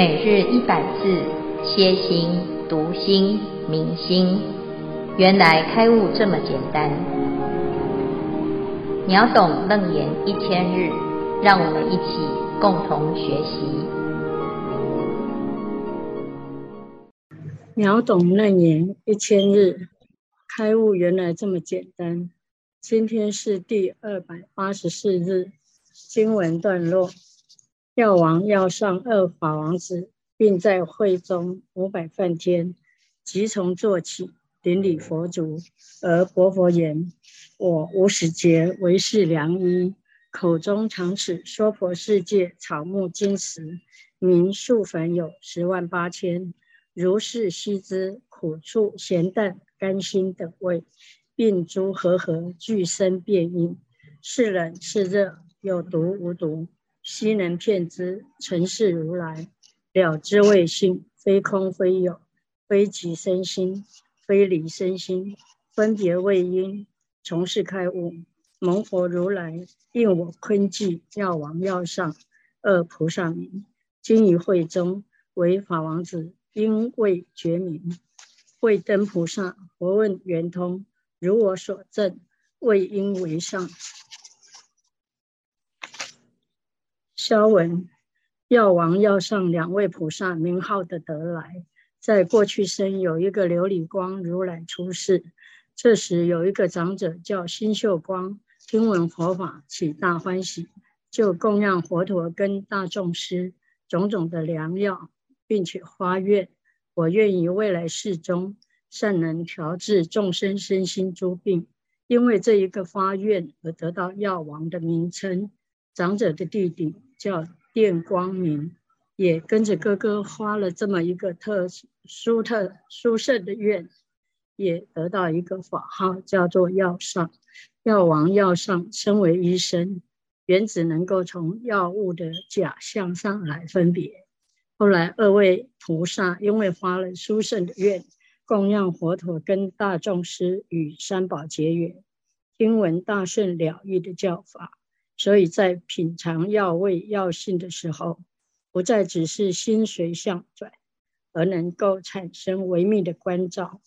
每日一百字，歇心、读心、明心，原来开悟这么简单。秒懂楞严一千日，让我们一起共同学习。秒懂楞严一千日，开悟原来这么简单。今天是第二百八十四日，经文段落。药王药上二法王子，并在会中五百梵天，即从坐起，顶礼佛足，而白佛言：“我无始劫为是良医，口中常使娑婆世界草木金石，名数凡有十万八千，如是悉知苦处咸淡甘辛等味，并诸和合俱生变应，是冷是热，有毒无毒。”悉能遍知，成是如来了知为性，非空非有，非即身心，非离身心，分别为因，从是开悟。蒙佛如来应我坤记药王药上二菩萨名，今于会中为法王子，应为觉名。慧灯菩萨佛问圆通，如我所证，为因为上。消文，药王药上两位菩萨名号的得来，在过去生有一个琉璃光如来出世。这时有一个长者叫星宿光，听闻佛法起大欢喜，就供养佛陀跟大众师种种的良药，并且发愿：我愿于未来世中善能调治众生身心诸病。因为这一个发愿而得到药王的名称。长者的弟弟。叫电光明，也跟着哥哥发了这么一个特殊特殊胜的愿，也得到一个法号，叫做药上。药王药上身为医生，原只能够从药物的假象上来分别。后来二位菩萨因为发了殊胜的愿，供养佛陀跟大众师与三宝结缘，听闻大圣了义的教法。所以在品尝药味药性的时候，不再只是心随相转，而能够产生微妙的关照。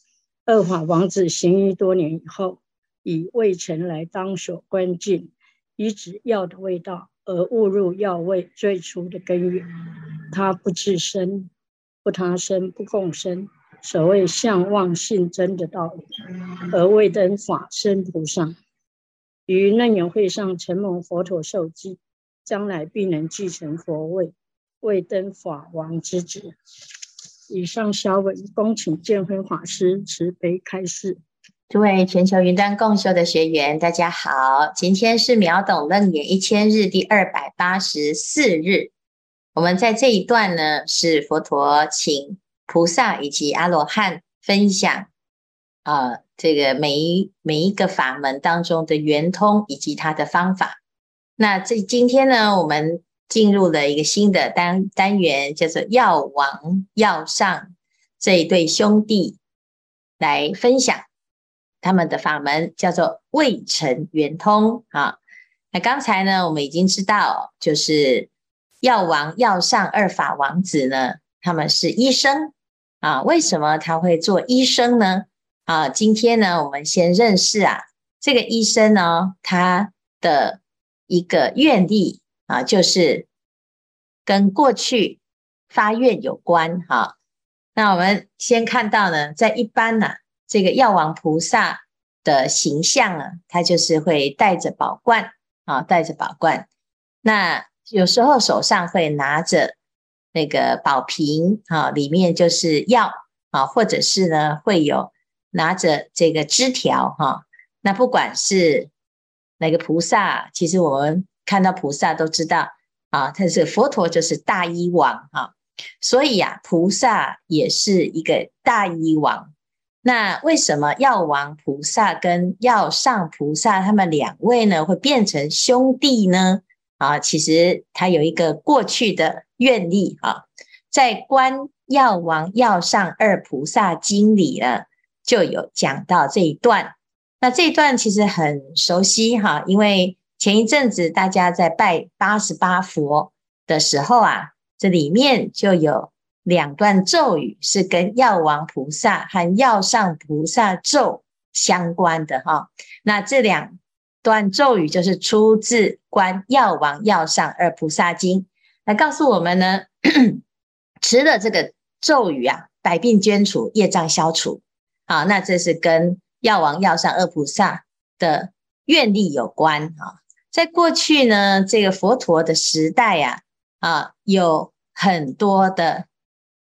二法王子行医多年以后，以味尘来当所观境，以止药的味道而误入药味最初的根源。他不自生，不他生，不共生，所谓相忘性真的道理，而未登法身菩萨。于楞严会上承蒙佛陀授记，将来必能继承佛位，为登法王之职。以上小文，恭请见辉法师慈悲开示。诸位全球云端共修的学员，大家好，今天是秒懂楞严一千日第二百八十四日。我们在这一段呢，是佛陀请菩萨以及阿罗汉分享。啊，这个每一每一个法门当中的圆通以及它的方法。那这今天呢，我们进入了一个新的单单元，叫做药王药上这一对兄弟来分享他们的法门，叫做未成圆通。啊，那刚才呢，我们已经知道，就是药王药上二法王子呢，他们是医生啊。为什么他会做医生呢？啊，今天呢，我们先认识啊，这个医生呢，他的一个愿力啊，就是跟过去发愿有关哈、那我们先看到呢，在一般呢、啊，这个药王菩萨的形象啊，他就是会带着宝冠啊，带着宝冠。那有时候手上会拿着那个宝瓶啊，里面就是药啊，或者是呢会有。拿着这个枝条哈，那不管是哪个菩萨，其实我们看到菩萨都知道啊，他是佛陀就是大医王哈，所以呀，菩萨也是一个大医王。那为什么药王菩萨跟药上菩萨他们两位呢会变成兄弟呢？啊，其实他有一个过去的愿力啊，在《观药王药上二菩萨经》里呢。就有讲到这一段，那这一段其实很熟悉哈，因为前一阵子大家在拜八十八佛的时候啊，这里面就有两段咒语是跟药王菩萨和药上菩萨咒相关的哈。那这两段咒语就是出自《观药王药上二菩萨经》，来告诉我们呢，持了这个咒语啊，百病捐除，业障消除。好，那这是跟药王药上二菩萨的愿力有关啊。在过去呢，这个佛陀的时代呀，啊，有很多的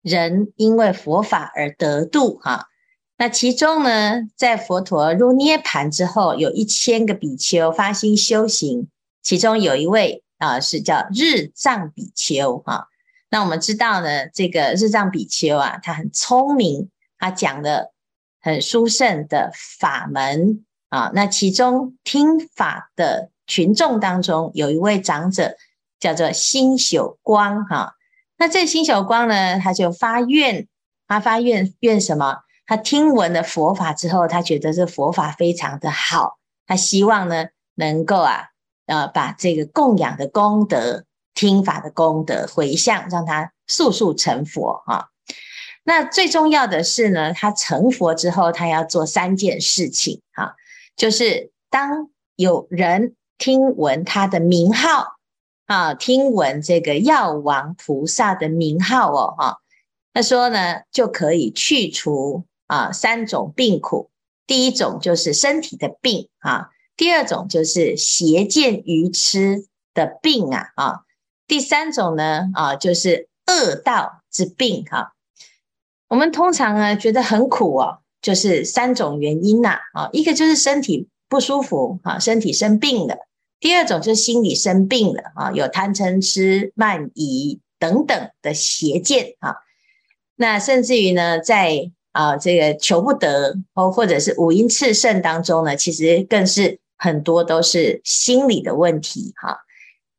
人因为佛法而得度哈。那其中呢，在佛陀入涅槃之后，有一千个比丘发心修行，其中有一位啊是叫日藏比丘哈。那我们知道呢，这个日藏比丘啊，他很聪明，他讲的很殊胜的法门啊。那其中听法的。群众当中有一位长者叫做星宿光哈，那这星宿光呢，他就发愿，他发愿愿什么？他听闻了佛法之后，他觉得这佛法非常的好，他希望呢能够啊呃把这个供养的功德、听法的功德回向，让他速速成佛哈。那最重要的是呢，他成佛之后，他要做三件事情哈，就是当有人。听闻他的名号啊，听闻这个药王菩萨的名号哦，哈，他说呢，就可以去除啊三种病苦。第一种就是身体的病啊，第二种就是邪见愚痴的病啊，啊，第三种呢啊就是恶道之病哈。我们通常呢觉得很苦哦，就是三种原因呐啊，一个就是身体。不舒服啊，身体生病了。第二种就是心理生病了啊，有贪嗔痴慢疑等等的邪见啊。那甚至于呢，在啊这个求不得或或者是五阴炽盛当中呢，其实更是很多都是心理的问题哈。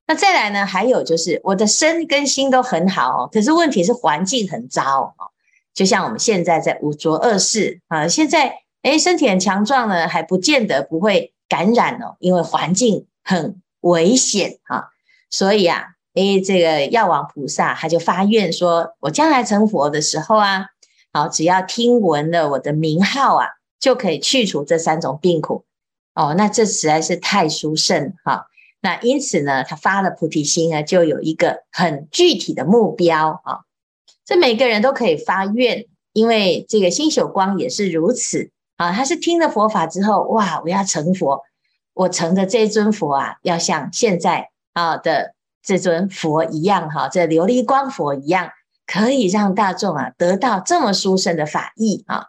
那再来呢，还有就是我的身跟心都很好，可是问题是环境很糟啊。就像我们现在在五浊恶世啊，现在。诶，身体很强壮呢，还不见得不会感染哦，因为环境很危险哈。所以啊，诶，这个药王菩萨他就发愿说，我将来成佛的时候啊，好，只要听闻了我的名号啊，就可以去除这三种病苦哦。那这实在是太殊胜哈。那因此呢，他发了菩提心呢，就有一个很具体的目标啊。这每个人都可以发愿，因为这个星宿光也是如此。啊，他是听了佛法之后，哇，我要成佛，我成的这尊佛啊，要像现在啊的这尊佛一样，哈，这琉璃光佛一样，可以让大众啊得到这么殊胜的法益啊。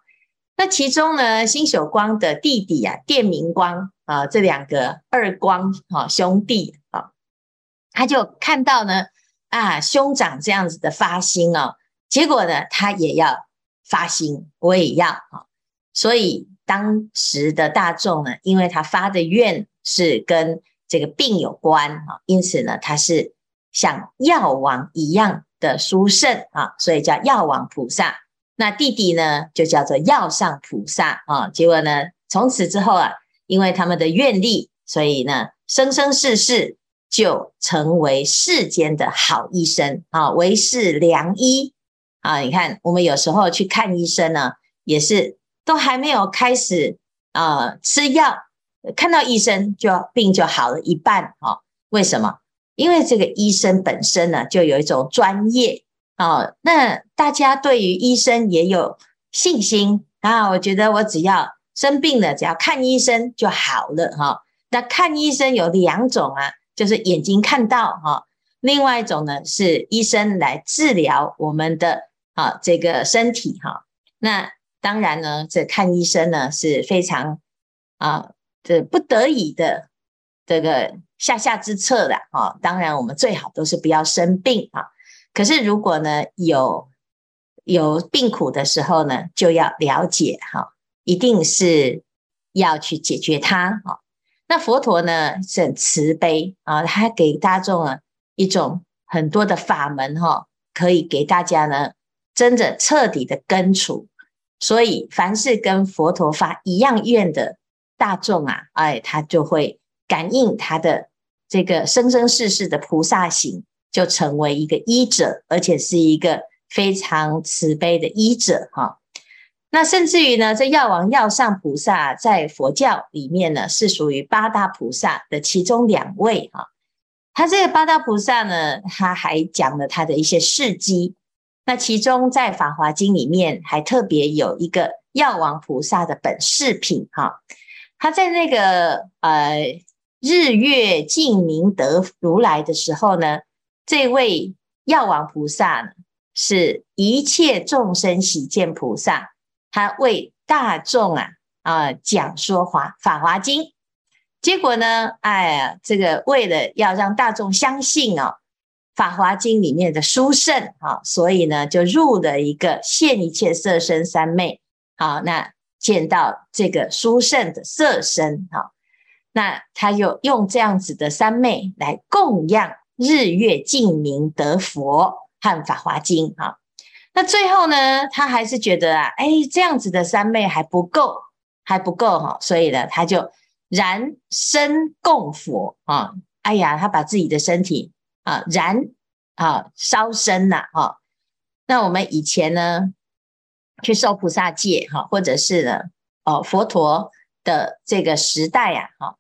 那其中呢，星宿光的弟弟啊，电明光啊，这两个二光啊兄弟啊，他就看到呢，啊，兄长这样子的发心哦，结果呢，他也要发心，我也要啊。所以当时的大众呢，因为他发的愿是跟这个病有关啊，因此呢，他是像药王一样的殊胜啊，所以叫药王菩萨。那弟弟呢，就叫做药上菩萨啊。结果呢，从此之后啊，因为他们的愿力，所以呢，生生世世就成为世间的好医生啊，为世良医啊。你看，我们有时候去看医生呢，也是。都还没有开始啊、吃药，看到医生就病就好了一半哦。为什么？因为这个医生本身呢，就有一种专业、哦。那大家对于医生也有信心啊。我觉得我只要生病了，只要看医生就好了哈、哦。那看医生有两种啊，就是眼睛看到哈、哦，另外一种呢是医生来治疗我们的啊这个身体哈、那当然呢，这看医生呢是非常啊，这不得已的这个下下之策的啊。当然，我们最好都是不要生病啊。可是如果呢有有病苦的时候呢，就要了解哈，一定是要去解决它啊。那佛陀呢是很慈悲啊，他给大众啊一种很多的法门哈，可以给大家呢真的彻底的根除。所以，凡是跟佛陀发一样愿的大众啊，哎，他就会感应他的这个生生世世的菩萨行，就成为一个医者，而且是一个非常慈悲的医者哈。那甚至于呢，这药王药上菩萨在佛教里面呢，是属于八大菩萨的其中两位哈。他这个八大菩萨呢，他还讲了他的一些事迹。那其中在《法华经》里面还特别有一个药王菩萨的本事品哈。他在那个呃日月净明德如来的时候呢，这位药王菩萨，是一切众生喜见菩萨。他为大众啊啊、讲说华法华经，结果呢，哎呀，这个为了要让大众相信哦，法华经里面的殊胜啊，所以呢，就入了一个现一切色身三昧，好，那见到这个殊胜的色身，好，那他又用这样子的三昧来供养日月净明德佛和法华经，哈。那最后呢，他还是觉得啊，哎，这样子的三昧还不够，还不够哈，所以呢，他就燃身供佛啊，哎呀，他把自己的身体啊燃啊烧身呐哈。那我们以前呢，去受菩萨戒哈，或者是呢，哦佛陀的这个时代呀，哈，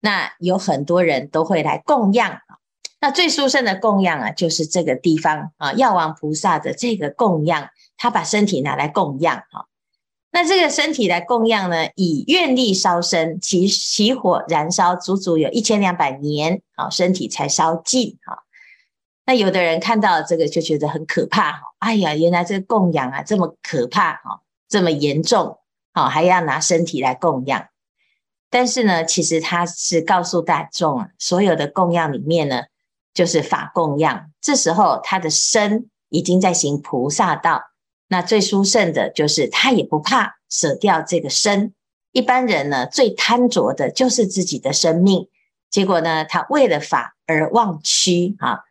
那有很多人都会来供养。那最殊胜的供养啊，就是这个地方啊，药王菩萨的这个供养，他把身体拿来供养哈。那这个身体来供养呢，以愿力烧身，起起火燃烧，足足有一千两百年啊，身体才烧尽哈。那有的人看到这个就觉得很可怕哈，哎呀，原来这个供养啊这么可怕哈，这么严重好，还要拿身体来供养。但是呢，其实他是告诉大众啊，所有的供养里面呢。就是法供养，这时候他的身已经在行菩萨道，那最殊胜的就是他也不怕舍掉这个身。一般人呢，最贪着的就是自己的生命，结果呢，他为了法而忘躯啊。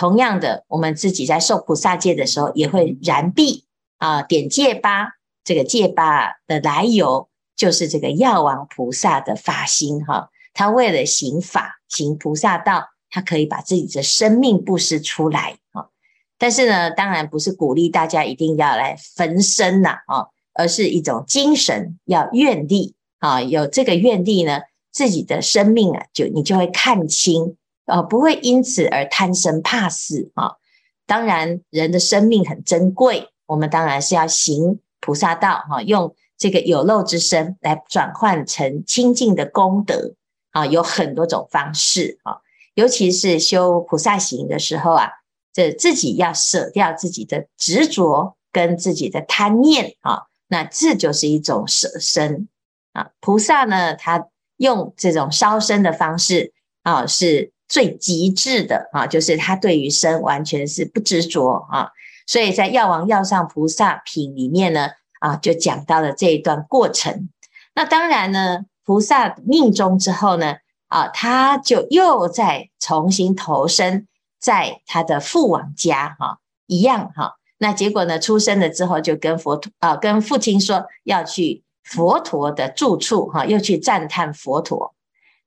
同样的，我们自己在受菩萨戒的时候，也会燃臂啊，点戒疤。这个戒疤的来由，就是这个药王菩萨的法心哈，他为了行法行菩萨道。他可以把自己的生命布施出来啊，但是呢，当然不是鼓励大家一定要来焚身呐啊，而是一种精神要愿力啊，有这个愿力呢，自己的生命啊，就你就会看清啊，不会因此而贪生怕死啊。当然，人的生命很珍贵，我们当然是要行菩萨道哈，用这个有漏之身来转换成清净的功德啊，有很多种方式啊。尤其是修菩萨行的时候啊，这自己要舍掉自己的执着跟自己的贪念啊，那这就是一种舍身啊。菩萨呢，他用这种烧身的方式啊，是最极致的啊，就是他对于身完全是不执着啊。所以在药王药上菩萨品里面呢，啊，就讲到了这一段过程。那当然呢，菩萨命终之后呢。啊，他就又再重新投生在他的父王家，哈，一样哈。那结果呢，出生了之后，就跟佛陀啊，跟父亲说要去佛陀的住处，哈，又去赞叹佛陀。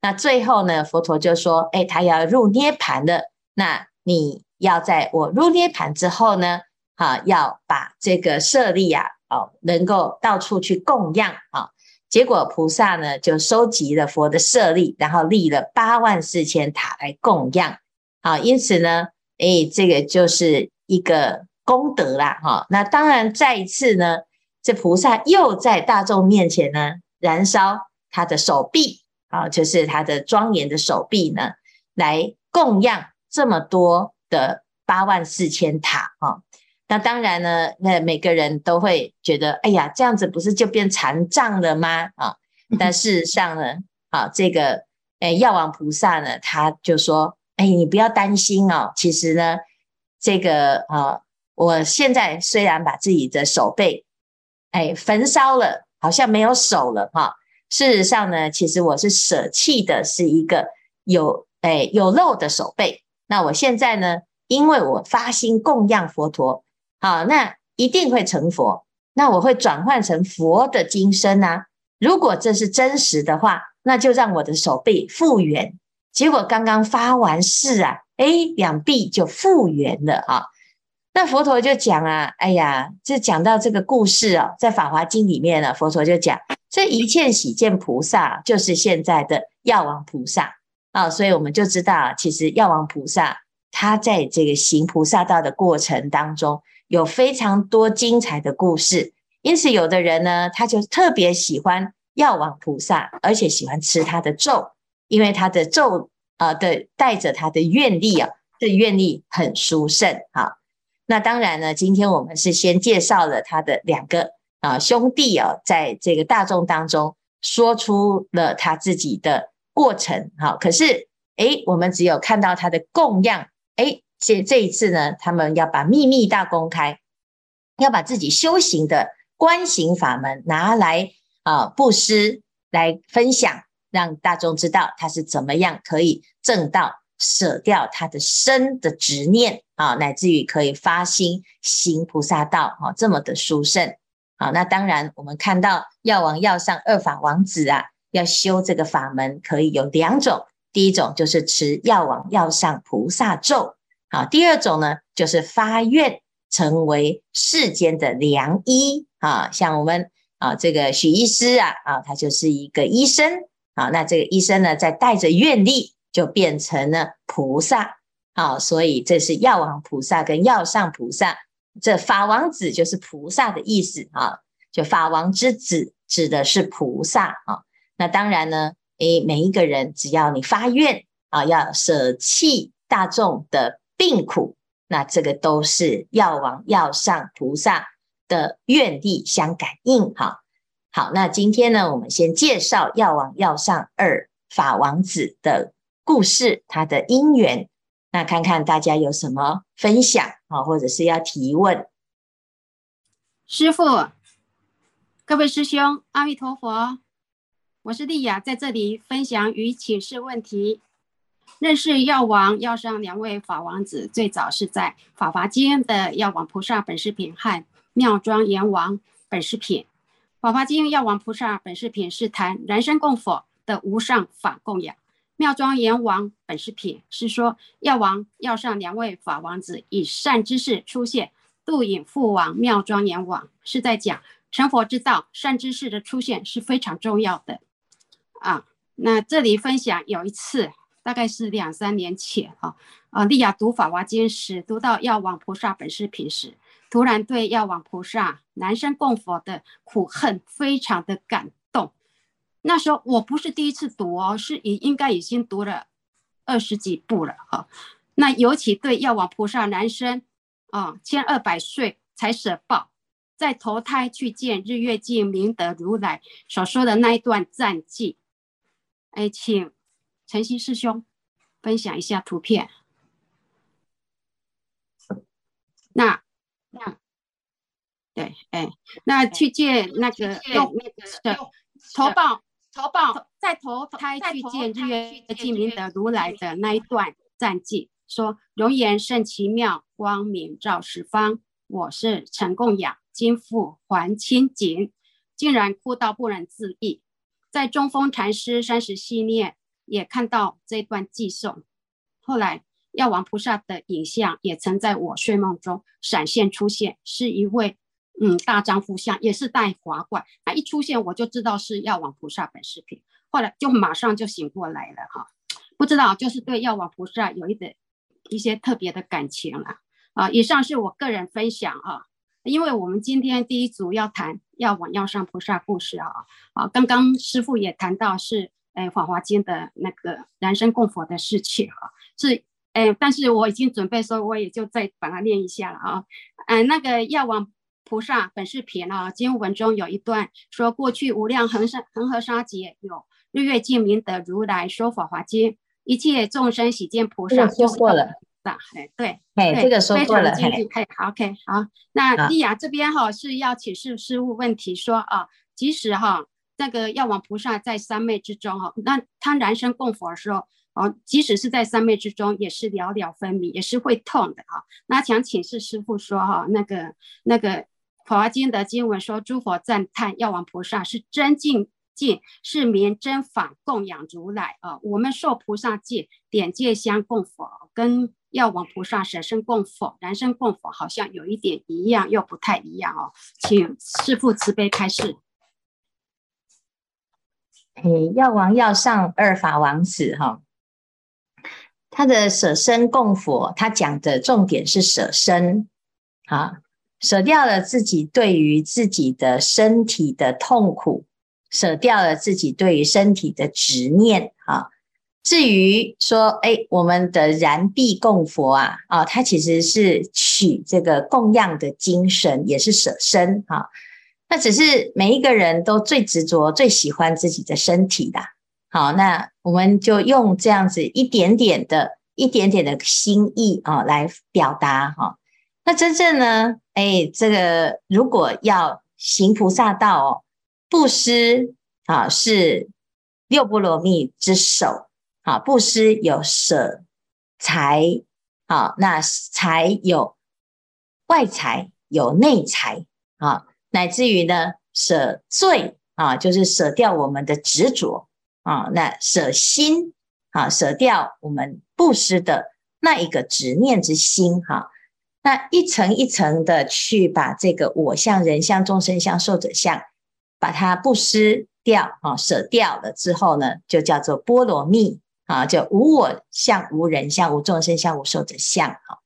那最后呢，佛陀就说，哎，他要入涅槃了。那你要在我入涅槃之后呢，啊，要把这个舍利啊，哦，能够到处去供养，啊。结果菩萨呢，就收集了佛的舍利，然后立了八万四千塔来供养。好，因此呢，哎，这个就是一个功德啦，哈。那当然，再一次呢，这菩萨又在大众面前呢，燃烧他的手臂，啊，就是他的庄严的手臂呢，来供养这么多的八万四千塔，啊。那当然呢，那每个人都会觉得，哎呀，这样子不是就变残障了吗？啊，但事实上呢，啊，这个，哎，药王菩萨呢，他就说，哎，你不要担心哦，其实呢，这个啊，我现在虽然把自己的手背，哎，焚烧了，好像没有手了哈，事实上呢，其实我是舍弃的是一个有，哎，有肉的手背。那我现在呢，因为我发心供养佛陀。好，那一定会成佛。那我会转换成佛的金身啊。如果这是真实的话，那就让我的手臂复原。结果刚刚发完誓啊，哎，两臂就复原了啊。那佛陀就讲啊，哎呀，这讲到这个故事哦，在《法华经》里面呢，佛陀就讲，这一切喜见菩萨就是现在的药王菩萨啊，所以我们就知道，其实药王菩萨他在这个行菩萨道的过程当中，有非常多精彩的故事。因此，有的人呢，他就特别喜欢药王菩萨，而且喜欢吃他的咒，因为他的咒。啊，对，带着他的愿力啊，这愿力很殊胜啊。那当然呢，今天我们是先介绍了他的两个啊兄弟啊，在这个大众当中说出了他自己的过程。好，可是诶，我们只有看到他的供养。诶，这这一次呢，他们要把秘密大公开，要把自己修行的观行法门拿来啊布施来分享。让大众知道他是怎么样可以证道，舍掉他的身的执念啊，乃至于可以发心行菩萨道啊，这么的殊胜啊。那当然，我们看到药王药上二法王子啊，要修这个法门，可以有两种，第一种就是持药王药上菩萨咒好，第二种呢就是发愿成为世间的良医啊，像我们啊这个许医师啊啊，他就是一个医生。好，那这个医生呢，在带着愿力，就变成了菩萨。好，所以这是药王菩萨跟药上菩萨。这法王子就是菩萨的意思啊，就法王之子指的是菩萨啊。那当然呢，诶，每一个人只要你发愿啊，要舍弃大众的病苦，那这个都是药王药上菩萨的愿力相感应哈。好，那今天呢，我们先介绍药王药上二法王子的故事，他的因缘。那看看大家有什么分享啊，或者是要提问。师父，各位师兄，阿弥陀佛，我是丽雅，在这里分享与请示问题。认识药王药上两位法王子，最早是在《法华经》的药王菩萨本事品和妙庄严王本事品。《法华经》药王菩萨本事品是谈人身供佛的无上法供养，妙庄严王本事品是说药王药上两位法王子以善知识出现度引父王妙庄严王，是在讲成佛之道，善知识的出现是非常重要的啊。那这里分享有一次，大概是两三年前啊，啊，丽雅读《法华经》时，读到药王菩萨本事品时。突然对药王菩萨男身供佛的苦恨非常的感。那时候我不是第一次读哦，是已应该已经读了二十几部了哈。那尤其对药王菩萨男生啊，千二百岁才舍报，再投胎去见日月镜明德如来所说的那一段战绩，哎，请晨曦师兄分享一下图片。那。那对，哎，那去见那个用那个的投报投报，在投胎去见日月净明德如来的那一段赞记，说容颜甚奇妙，光明照十方，我是陈供养，今复还清净，竟然哭到不能自抑。在中峰禅师三十系列也看到这段偈颂，后来。药王菩萨的影像也曾在我睡梦中闪现出现，是一位嗯大丈夫相，也是戴华冠。他一出现，我就知道是药王菩萨本视频，后来就马上就醒过来了哈。不知道就是对药王菩萨有一点一些特别的感情了啊。以上是我个人分享啊，因为我们今天第一组要谈药王药上菩萨故事啊啊，刚刚师父也谈到是诶《法华经》的那个人身供佛的事情啊，是。哎，但是我已经准备说，我也就再把它念一下了啊。嗯，那个药王菩萨本是品啊，经文中有一段说，过去无量恒沙恒河沙劫，有日月净明的如来说法华经，一切众生喜见菩萨。说过了，哎，对，哎，这个说过了，哎，好，OK，好。那丽雅这边哈是要请示师父问题说啊，即使哈那个药王菩萨在三昧之中哈，那他燃身供佛的时候。哦，即使是在三昧之中，也是寥寥分明，也是会痛的哈。那想请示师傅说哈，那个那个《法华经》的经文说，诸佛赞叹药王菩萨是真净戒是名真法供养如来啊。我们受菩萨戒，点戒香供佛，跟药王菩萨舍身供佛、燃身供佛好像有一点一样，又不太一样哦。请师父慈悲开示。诶，药王要上二法王子哈，他的舍身供佛，他讲的重点是舍身啊。舍掉了自己对于自己的身体的痛苦，舍掉了自己对于身体的执念啊。至于说，哎，我们的燃臂供佛啊，啊，它其实是取这个供养的精神，也是舍身啊。那只是每一个人都最执着、最喜欢自己的身体的。好，那我们就用这样子一点点的、一点点的心意啊来表达哈。那真正呢？哎，这个如果要行菩萨道哦，布施啊是六波罗蜜之首啊，布施有舍财啊，那财有外财有内财啊，乃至于呢舍罪啊，就是舍掉我们的执着啊，那舍心啊，舍掉我们布施的那一个执念之心哈。那一层一层的去把这个我相、人相、众生相、受者相，把它布施掉啊，舍掉了之后呢，就叫做波罗蜜啊，就无我相、无人相、无众生相、无受者相啊。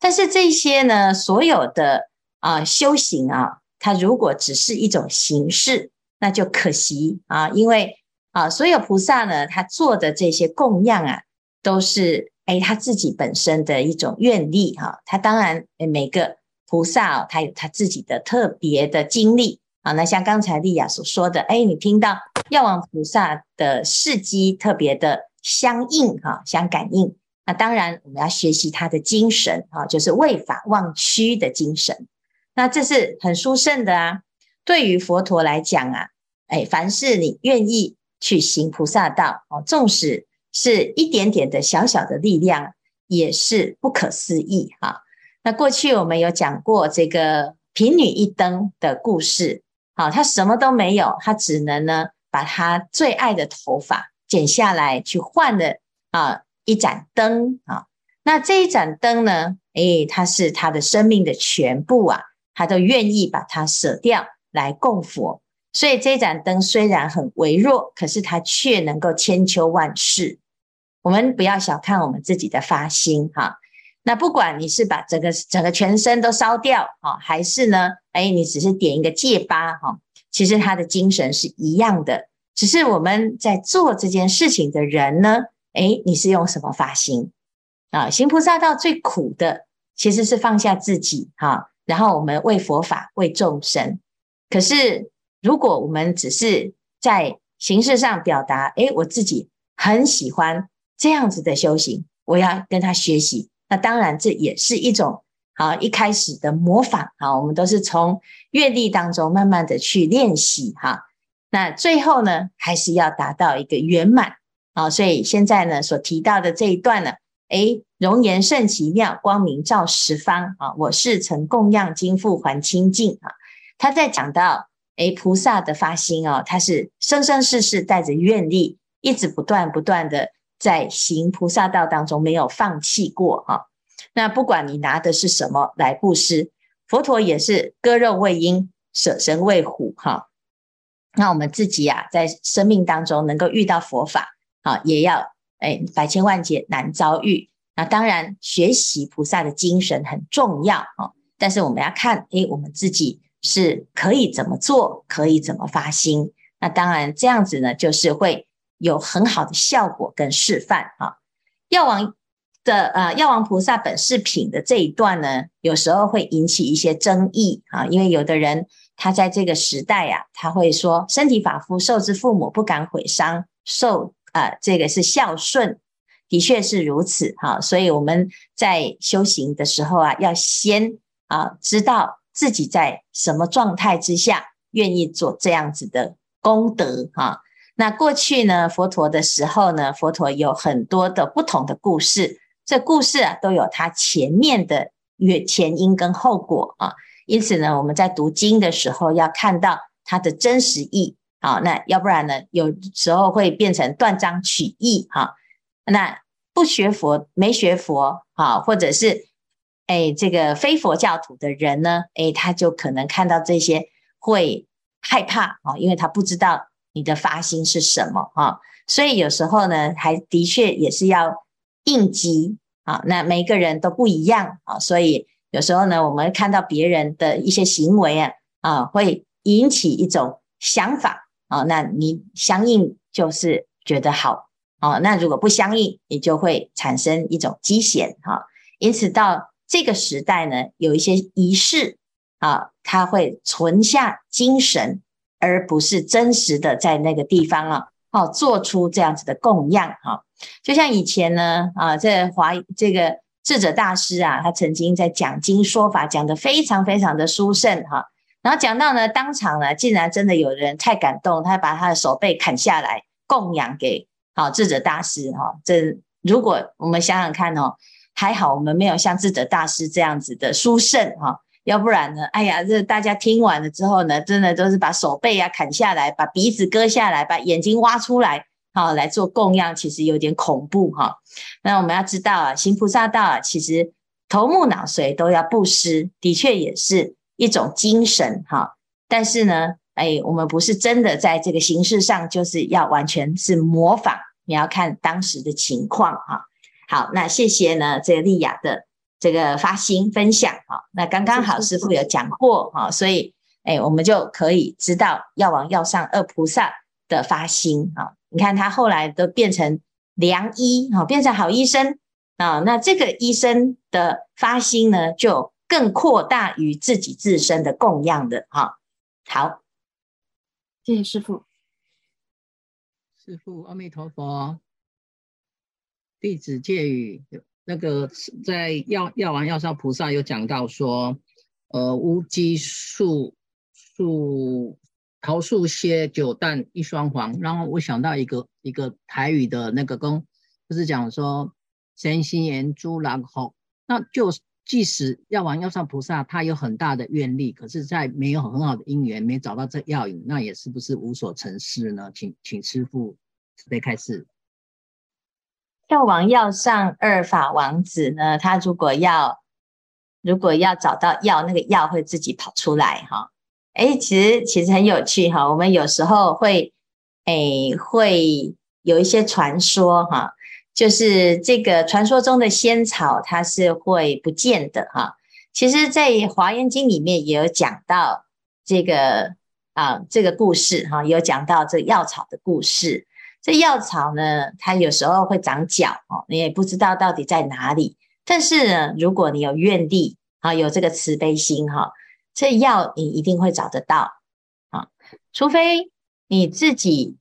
但是这些呢，所有的啊修行啊，它如果只是一种形式，那就可惜啊，因为啊，所有菩萨呢，他做的这些供养啊，都是。哎，他自己本身的一种愿力哈，他当然每个菩萨哦，他有他自己的特别的经历啊。那像刚才丽雅所说的，哎，你听到药王菩萨的事迹特别的相应哈，相感应。那当然我们要学习他的精神啊，就是为法忘躯的精神。那这是很殊胜的啊。对于佛陀来讲啊，哎，凡是你愿意去行菩萨道哦，纵使。是一点点的小小的力量，也是不可思议哈。那过去我们有讲过这个贫女一灯的故事，好，她什么都没有，她只能呢把她最爱的头发剪下来，去换了啊一盏灯啊。那这一盏灯呢，诶，它是她的生命的全部啊，她都愿意把它舍掉来供佛。所以这盏灯虽然很微弱，可是它却能够千秋万世。我们不要小看我们自己的发心哈。那不管你是把整个整个全身都烧掉啊，还是呢，哎，你只是点一个戒疤哈，其实他的精神是一样的。只是我们在做这件事情的人呢，哎，你是用什么发心啊？行菩萨道最苦的其实是放下自己哈，然后我们为佛法为众生。可是。如果我们只是在形式上表达，诶，我自己很喜欢这样子的修行，我要跟他学习，那当然这也是一种好一开始的模仿啊。我们都是从阅历当中慢慢的去练习哈。那最后呢，还是要达到一个圆满啊。所以现在呢，所提到的这一段呢，诶，容颜甚奇妙，光明照十方啊。我是曾供养金复还清净啊。他在讲到。诶，菩萨的发心哦，他是生生世世带着愿力，一直不断不断的在行菩萨道当中，没有放弃过哈。那不管你拿的是什么来布施，佛陀也是割肉喂鹰，舍身喂虎哈。那我们自己啊，在生命当中能够遇到佛法啊，也要诶百千万劫难遭遇。那当然，学习菩萨的精神很重要啊，但是我们要看诶，我们自己。是可以怎么做，可以怎么发心？那当然这样子呢，就是会有很好的效果跟示范啊。药王的呃，药王菩萨本事品的这一段呢，有时候会引起一些争议啊，因为有的人他在这个时代呀、啊，他会说身体发肤受之父母，不敢毁伤，受啊、这个是孝顺，的确是如此哈。所以我们在修行的时候啊，要先啊知道。自己在什么状态之下愿意做这样子的功德哈？那过去呢，佛陀的时候呢，佛陀有很多的不同的故事，这故事啊都有它前面的原前因跟后果啊。因此呢，我们在读经的时候要看到它的真实意，好，那要不然呢，有时候会变成断章取义哈。那不学佛、没学佛哈，或者是哎这个非佛教徒的人呢，哎他就可能看到这些会害怕啊，因为他不知道你的发心是什么哈。所以有时候呢，还的确也是要应急啊。那每个人都不一样啊，所以有时候呢，我们看到别人的一些行为啊啊，会引起一种想法。哦，那你相应就是觉得好哦。那如果不相应，你就会产生一种积嫌哈。因此到这个时代呢，有一些仪式啊，它会存下精神，而不是真实的在那个地方啊，哦，做出这样子的供养哈。就像以前呢啊，这华这个智者大师啊，他曾经在讲经说法，讲得非常非常的殊胜哈。然后讲到呢，当场呢，竟然真的有人太感动，他把他的手背砍下来供养给好智者大师哈。这如果我们想想看哦，还好我们没有像智者大师这样子的殊胜哈，要不然呢，哎呀，这大家听完了之后呢，真的都是把手背啊砍下来，把鼻子割下来，把眼睛挖出来，好来做供养，其实有点恐怖哈。那我们要知道啊，行菩萨道啊，其实头目脑髓都要布施，的确也是。一种精神哈，但是呢，哎，我们不是真的在这个形式上，就是要完全是模仿，你要看当时的情况哈。好，那谢谢呢，这个丽雅的这个发心分享哈。那刚刚好师傅有讲过哈，所以哎，我们就可以知道药王药上二菩萨的发心哈。你看他后来都变成良医哈，变成好医生啊。那这个医生的发心呢，就。更扩大于自己自身的供养的哈，好，谢谢师傅。师傅，阿弥陀佛。弟子戒语，那个在药药王药上菩萨有讲到说，呃，乌鸡素素桃树歇酒淡一双黄，然后我想到一个一个台语的那个公，就是讲说神心言猪狼吼，那就。即使药王药上菩萨他有很大的愿力，可是，在没有很好的因缘，没找到这药引，那也是不是无所成事呢？请请师父慈悲开示。药王药上二法王子呢，他如果要如果要找到药，那个药会自己跑出来哈。哎，其实其实很有趣哈。我们有时候会哎会有一些传说哈。就是这个传说中的仙草，它是会不见的哈。其实，在《华严经》里面也有讲到这个啊，这个故事哈，有讲到这药草的故事。这药草呢，它有时候会长脚哦，你也不知道到底在哪里。但是呢，如果你有愿力啊，有这个慈悲心哈，这药你一定会找得到啊。除非你自己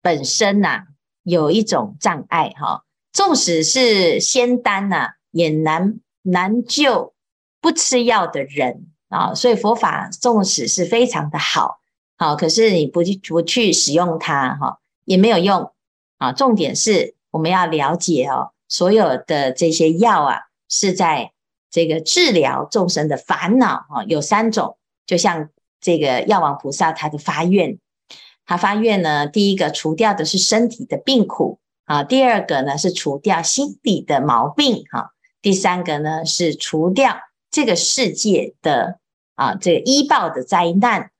本身呐有一种障碍哈。纵使是仙丹呐、也难难救不吃药的人啊。所以佛法纵使是非常的好，好，可是你不去不去使用它，哈，也没有用啊。重点是我们要了解哦，所有的这些药啊，是在这个治疗众生的烦恼啊。有三种，就像这个药王菩萨他的发愿，他发愿呢，第一个除掉的是身体的病苦。啊，第二个呢是除掉心理的毛病，哈，第三个呢是除掉这个世界的啊这个医报的灾难，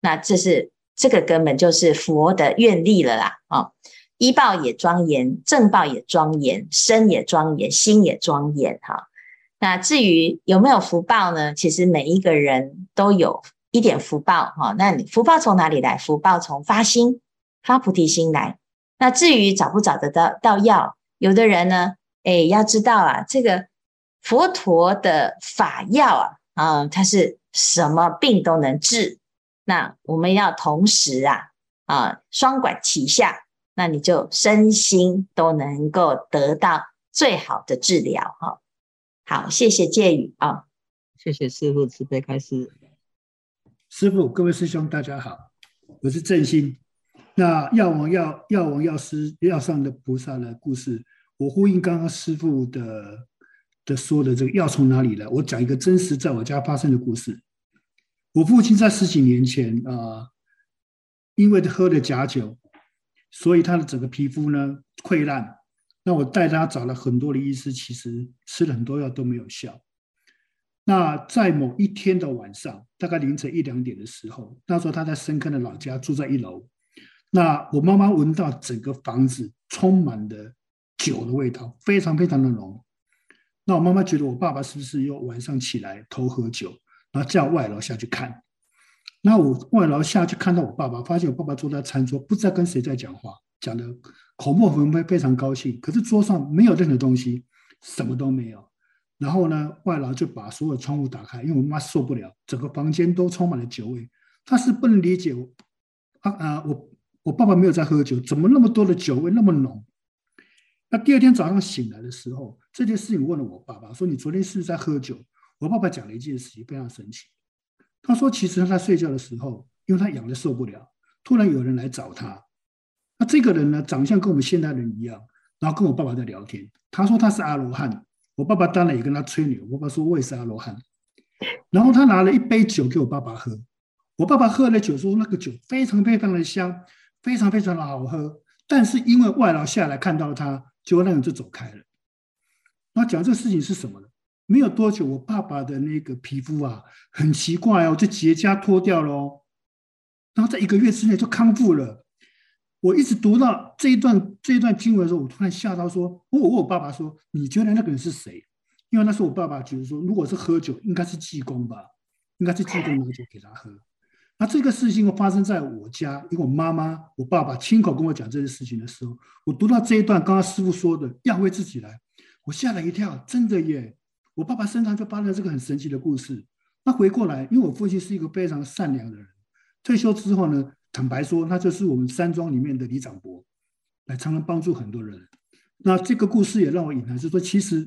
那这是这个根本就是佛的愿力了啦，啊，医报也庄严，正报也庄严，身也庄严，心也庄严，哈。那至于有没有福报呢？其实每一个人都有一点福报，哈。那你福报从哪里来？福报从发心、发菩提心来。那至于找不找得到到药，有的人呢，哎，要知道啊，这个佛陀的法药啊，啊，它是什么病都能治。那我们要同时啊，啊，双管齐下，那你就身心都能够得到最好的治疗。哈，好，谢谢介宇啊，谢谢师傅慈悲开示。师傅，各位师兄，大家好，我是正心。那药王药药王药师药上的菩萨的故事，我呼应刚刚师傅的的说的这个药从哪里来？我讲一个真实在我家发生的故事。我父亲在十几年前啊、因为喝了假酒，所以他的整个皮肤呢溃烂。那我带他找了很多的医师，其实吃了很多药都没有效。那在某一天的晚上，大概凌晨一两点的时候，那时候他在深坑的老家住在一楼。那我妈妈闻到整个房子充满了酒的味道，非常非常的浓。那我妈妈觉得我爸爸是不是又晚上起来偷喝酒，然后叫外劳下去看。那我外劳下去看到我爸爸，发现我爸爸坐在餐桌，不知道跟谁在讲话，讲的口沫横飞，非常高兴。可是桌上没有任何东西，什么都没有。然后呢，外劳就把所有窗户打开，因为我妈受不了，整个房间都充满了酒味。她是不能理解我，啊啊，我我爸爸没有在喝酒，怎么那么多的酒味那么浓？那第二天早上醒来的时候，这件事情问了我爸爸，说你昨天是不是在喝酒？我爸爸讲了一件事情，非常神奇。他说其实他在睡觉的时候，因为他痒得受不了，突然有人来找他。那这个人呢，长相跟我们现代人一样，然后跟我爸爸在聊天。他说他是阿罗汉。我爸爸当然也跟他吹牛。我爸爸说我也是阿罗汉。然后他拿了一杯酒给我爸爸喝。我爸爸喝了酒，说那个酒非常非常的香，非常非常的好喝。但是因为外劳下来看到他，结果那人就走开了。那讲这个事情是什么呢？没有多久，我爸爸的那个皮肤啊，很奇怪哦，就结痂脱掉了哦。然后在一个月之内就康复了。我一直读到这一段这一段经文的时候，我突然吓到说：“我问我爸爸说，你觉得那个人是谁？因为那时候我爸爸觉得说，如果是喝酒，应该是济公吧，应该是济公拿酒给他喝。那这个事情发生在我家，因为我妈妈、我爸爸亲口跟我讲这件事情的时候，我读到这一段，刚刚师傅说的要为自己来，我吓了一跳，真的耶！我爸爸身上就发生了这个很神奇的故事。那回过来，因为我父亲是一个非常善良的人，退休之后呢，坦白说，那就是我们山庄里面的李长伯，来常常帮助很多人。那这个故事也让我隐含是说，其实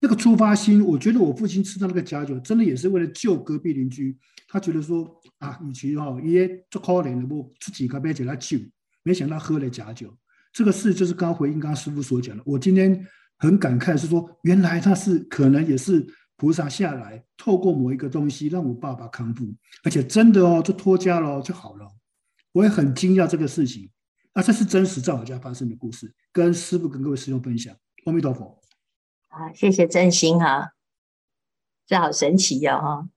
那个出发心，我觉得我父亲吃到那个假酒，真的也是为了救隔壁邻居。他觉得说啊，与其哈爷做可怜的不自己干杯给他救，没想到喝了假酒。这个事就是刚回应刚刚师傅所讲的。我今天很感慨是说，原来他是可能也是菩萨下来，透过某一个东西让我爸爸康复，而且真的哦，就脱家了，就好了。我也很惊讶这个事情，啊，这是真实在我家发生的故事，跟师傅跟各位师兄分享。阿弥陀佛。啊，谢谢真心哈，这好神奇哟哈。